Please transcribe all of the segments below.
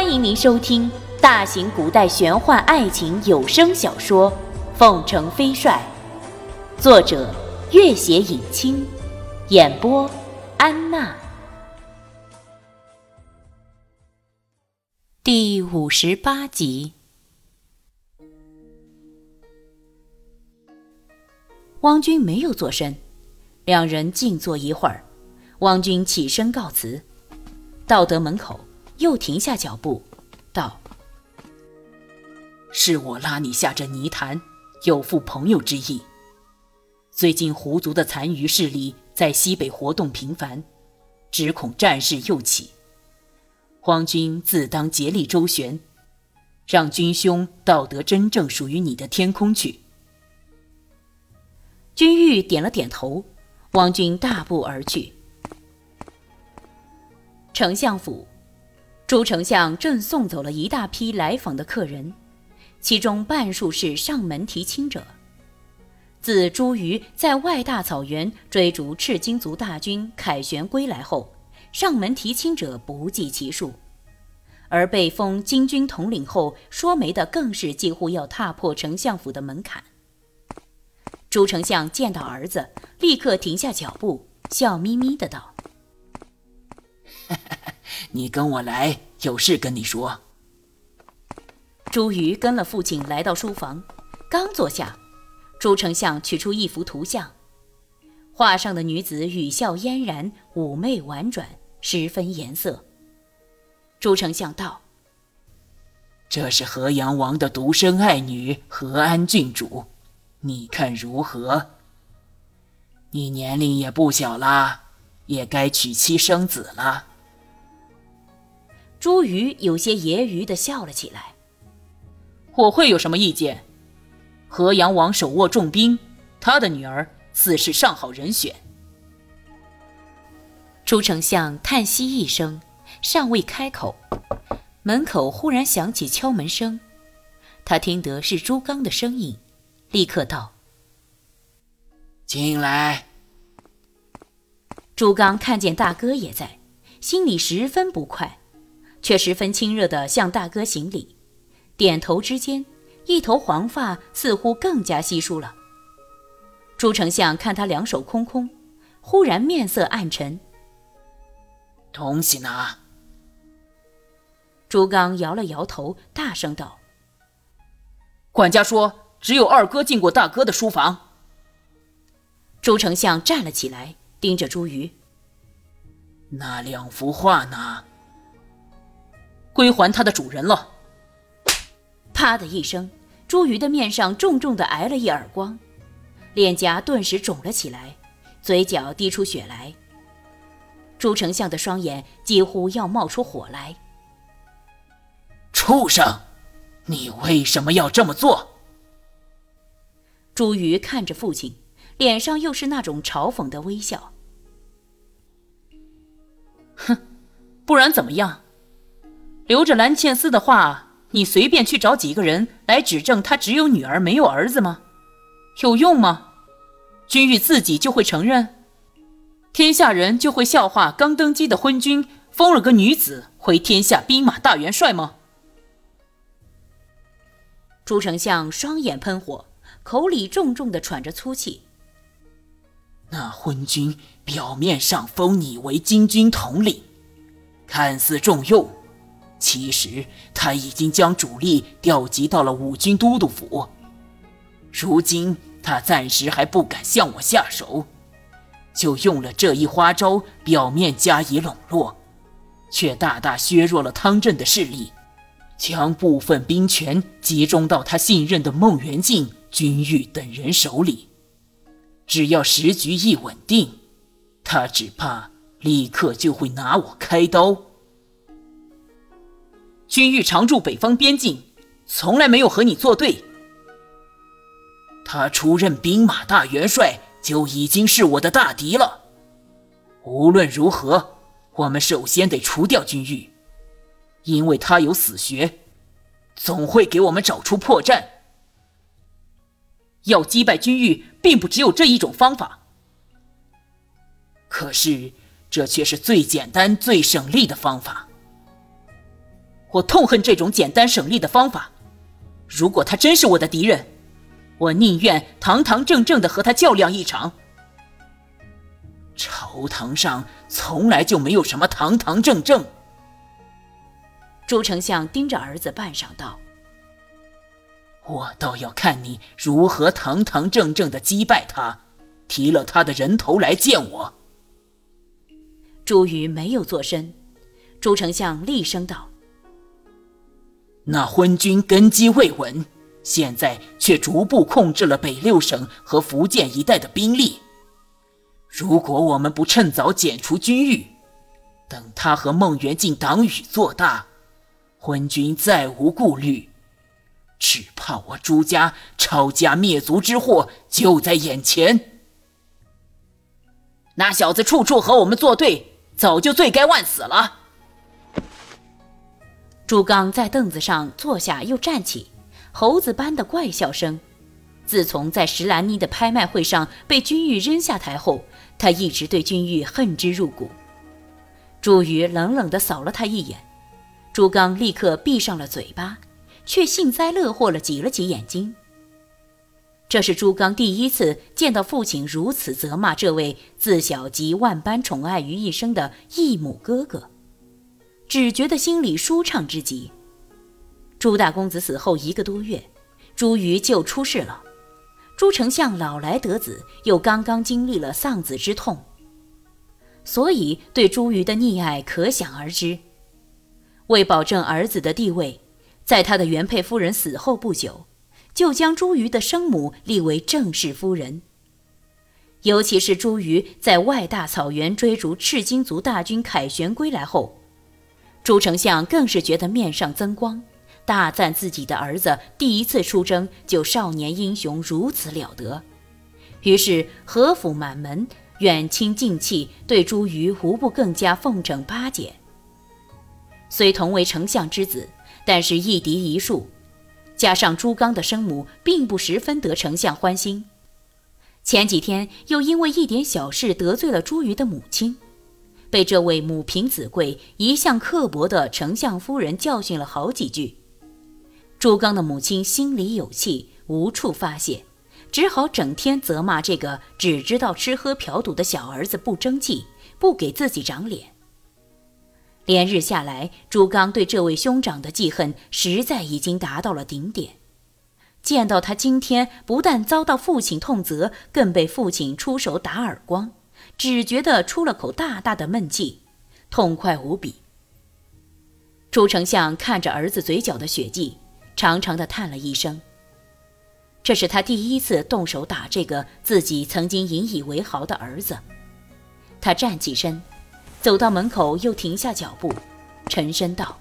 欢迎您收听大型古代玄幻爱情有声小说《凤城飞帅》，作者：月写影清，演播：安娜。第五十八集，汪军没有做声，两人静坐一会儿，汪军起身告辞，到得门口。又停下脚步，道：“是我拉你下这泥潭，有负朋友之意。最近狐族的残余势力在西北活动频繁，只恐战事又起。皇军自当竭力周旋，让军兄到得真正属于你的天空去。”君玉点了点头，王军大步而去。丞相府。朱丞相正送走了一大批来访的客人，其中半数是上门提亲者。自朱瑜在外大草原追逐赤金族大军凯旋归来后，上门提亲者不计其数，而被封金军统领后说媒的更是几乎要踏破丞相府的门槛。朱丞相见到儿子，立刻停下脚步，笑眯眯的道。你跟我来，有事跟你说。朱瑜跟了父亲来到书房，刚坐下，朱丞相取出一幅图像，画上的女子语笑嫣然，妩媚婉转，十分颜色。朱丞相道：“这是河阳王的独生爱女河安郡主，你看如何？你年龄也不小啦，也该娶妻生子了。”朱瑜有些揶揄的笑了起来。我会有什么意见？河阳王手握重兵，他的女儿自是上好人选。朱丞相叹息一声，尚未开口，门口忽然响起敲门声。他听得是朱刚的声音，立刻道：“进来。”朱刚看见大哥也在，心里十分不快。却十分亲热地向大哥行礼，点头之间，一头黄发似乎更加稀疏了。朱丞相看他两手空空，忽然面色暗沉。东西呢？朱刚摇了摇头，大声道：“管家说，只有二哥进过大哥的书房。”朱丞相站了起来，盯着朱瑜：“那两幅画呢？”归还他的主人了。啪的一声，朱瑜的面上重重的挨了一耳光，脸颊顿时肿了起来，嘴角滴出血来。朱丞相的双眼几乎要冒出火来。畜生，你为什么要这么做？朱瑜看着父亲，脸上又是那种嘲讽的微笑。哼，不然怎么样？留着蓝倩丝的话，你随便去找几个人来指证他只有女儿没有儿子吗？有用吗？君玉自己就会承认，天下人就会笑话刚登基的昏君封了个女子为天下兵马大元帅吗？朱丞相双眼喷火，口里重重的喘着粗气。那昏君表面上封你为金军统领，看似重用。其实他已经将主力调集到了五军都督府，如今他暂时还不敢向我下手，就用了这一花招，表面加以笼络，却大大削弱了汤镇的势力，将部分兵权集中到他信任的孟元敬、君玉等人手里。只要时局一稳定，他只怕立刻就会拿我开刀。君玉常驻北方边境，从来没有和你作对。他出任兵马大元帅就已经是我的大敌了。无论如何，我们首先得除掉君玉，因为他有死穴，总会给我们找出破绽。要击败君玉，并不只有这一种方法。可是，这却是最简单、最省力的方法。我痛恨这种简单省力的方法。如果他真是我的敌人，我宁愿堂堂正正的和他较量一场。朝堂上从来就没有什么堂堂正正。朱丞相盯着儿子，半晌道：“我倒要看你如何堂堂正正的击败他，提了他的人头来见我。”朱瑜没有作声。朱丞相厉声道：“那昏君根基未稳，现在却逐步控制了北六省和福建一带的兵力。如果我们不趁早剪除君玉，等他和孟元敬党羽做大，昏君再无顾虑，只怕我朱家抄家灭族之祸就在眼前。那小子处处和我们作对，早就罪该万死了。朱刚在凳子上坐下，又站起，猴子般的怪笑声。自从在石兰妮的拍卖会上被君玉扔下台后，他一直对君玉恨之入骨。朱瑜冷冷地扫了他一眼。朱刚立刻闭上了嘴巴，却幸灾乐祸地挤了挤眼睛。这是朱刚第一次见到父亲如此责骂这位自小集万般宠爱于一身的义母哥哥，只觉得心里舒畅之极。朱大公子死后一个多月，朱瑜就出事了。朱丞相老来得子，又刚刚经历了丧子之痛，所以对朱瑜的溺爱可想而知。为保证儿子的地位，在他的原配夫人死后不久，就将朱瑜的生母立为正室夫人。尤其是朱瑜在外大草原追逐赤金族大军凯旋归来后，朱丞相更是觉得面上增光，大赞自己的儿子第一次出征就少年英雄如此了得。于是和府满门，远亲近戚，对朱瑜无不更加奉承巴结。虽同为丞相之子，但是一嫡一庶，加上朱刚的生母并不十分得丞相欢心。前几天又因为一点小事得罪了朱瑜的母亲，被这位母凭子贵、一向刻薄的丞相夫人教训了好几句。朱刚的母亲心里有气，无处发泄，只好整天责骂这个只知道吃喝嫖赌的小儿子不争气，不给自己长脸。连日下来，朱刚对这位兄长的记恨实在已经达到了顶点。见到他今天不但遭到父亲痛责，更被父亲出手打耳光，只觉得出了口大大的闷气，痛快无比。朱丞相看着儿子嘴角的血迹，长长的叹了一声。这是他第一次动手打这个自己曾经引以为豪的儿子。他站起身。走到门口，又停下脚步，沉声道：“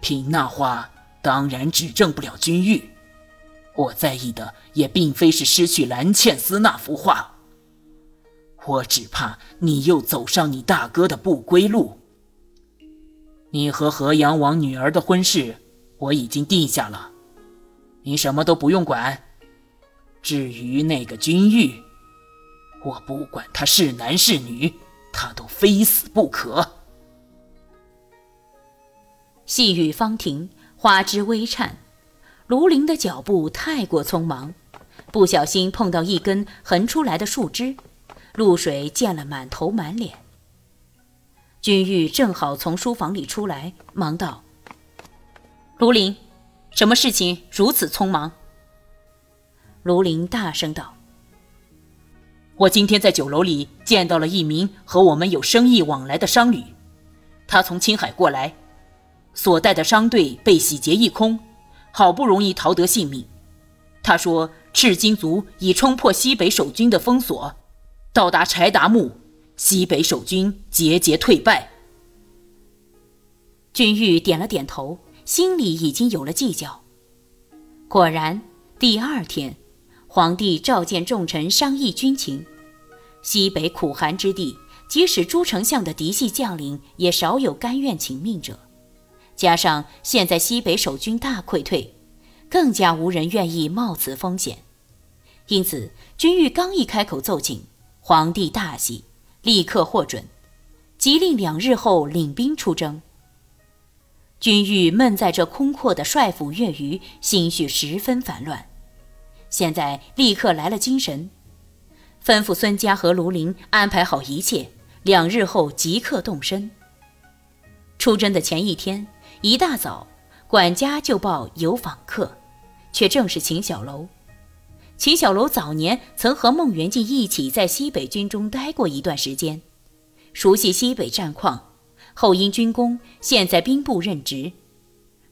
凭那话，当然指证不了君玉。我在意的也并非是失去蓝茜丝那幅画，我只怕你又走上你大哥的不归路。你和河阳王女儿的婚事，我已经定下了，你什么都不用管。至于那个君玉……”我不管他是男是女，他都非死不可。细雨方停，花枝微颤，卢林的脚步太过匆忙，不小心碰到一根横出来的树枝，露水溅了满头满脸。君玉正好从书房里出来，忙道：“卢林，什么事情如此匆忙？”卢林大声道。我今天在酒楼里见到了一名和我们有生意往来的商旅，他从青海过来，所带的商队被洗劫一空，好不容易逃得性命。他说赤金族已冲破西北守军的封锁，到达柴达木，西北守军节节退败。君玉点了点头，心里已经有了计较。果然，第二天。皇帝召见众臣商议军情，西北苦寒之地，即使朱丞相的嫡系将领也少有甘愿请命者。加上现在西北守军大溃退，更加无人愿意冒此风险。因此，君玉刚一开口奏请，皇帝大喜，立刻获准，即令两日后领兵出征。君玉闷在这空阔的帅府月余，心绪十分烦乱。现在立刻来了精神，吩咐孙家和卢林安排好一切，两日后即刻动身。出征的前一天，一大早，管家就报有访客，却正是秦小楼。秦小楼早年曾和孟元敬一起在西北军中待过一段时间，熟悉西北战况。后因军功，现在兵部任职。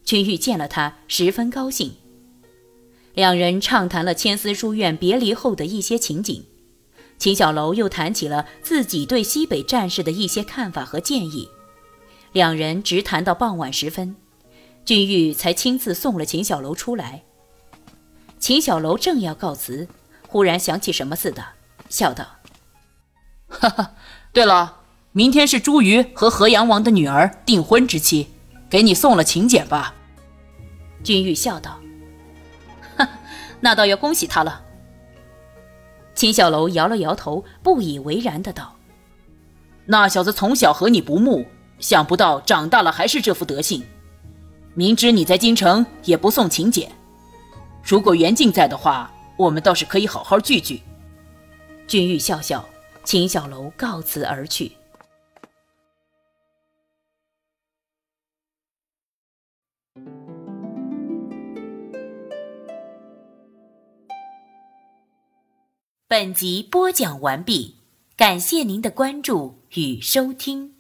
君玉见了他，十分高兴。两人畅谈了千丝书院别离后的一些情景。秦小楼又谈起了自己对西北战事的一些看法和建议。两人直谈到傍晚时分，君玉才亲自送了秦小楼出来。秦小楼正要告辞，忽然想起什么似的，笑道：“哈哈，对了。”明天是朱瑜和河阳王的女儿订婚之期，给你送了请柬吧。君玉笑道：“哈，那倒要恭喜他了。”秦小楼摇了摇头，不以为然的道：“那小子从小和你不睦，想不到长大了还是这副德行。明知你在京城，也不送请柬。如果袁静在的话，我们倒是可以好好聚聚。”君玉笑笑，秦小楼告辞而去。本集播讲完毕，感谢您的关注与收听。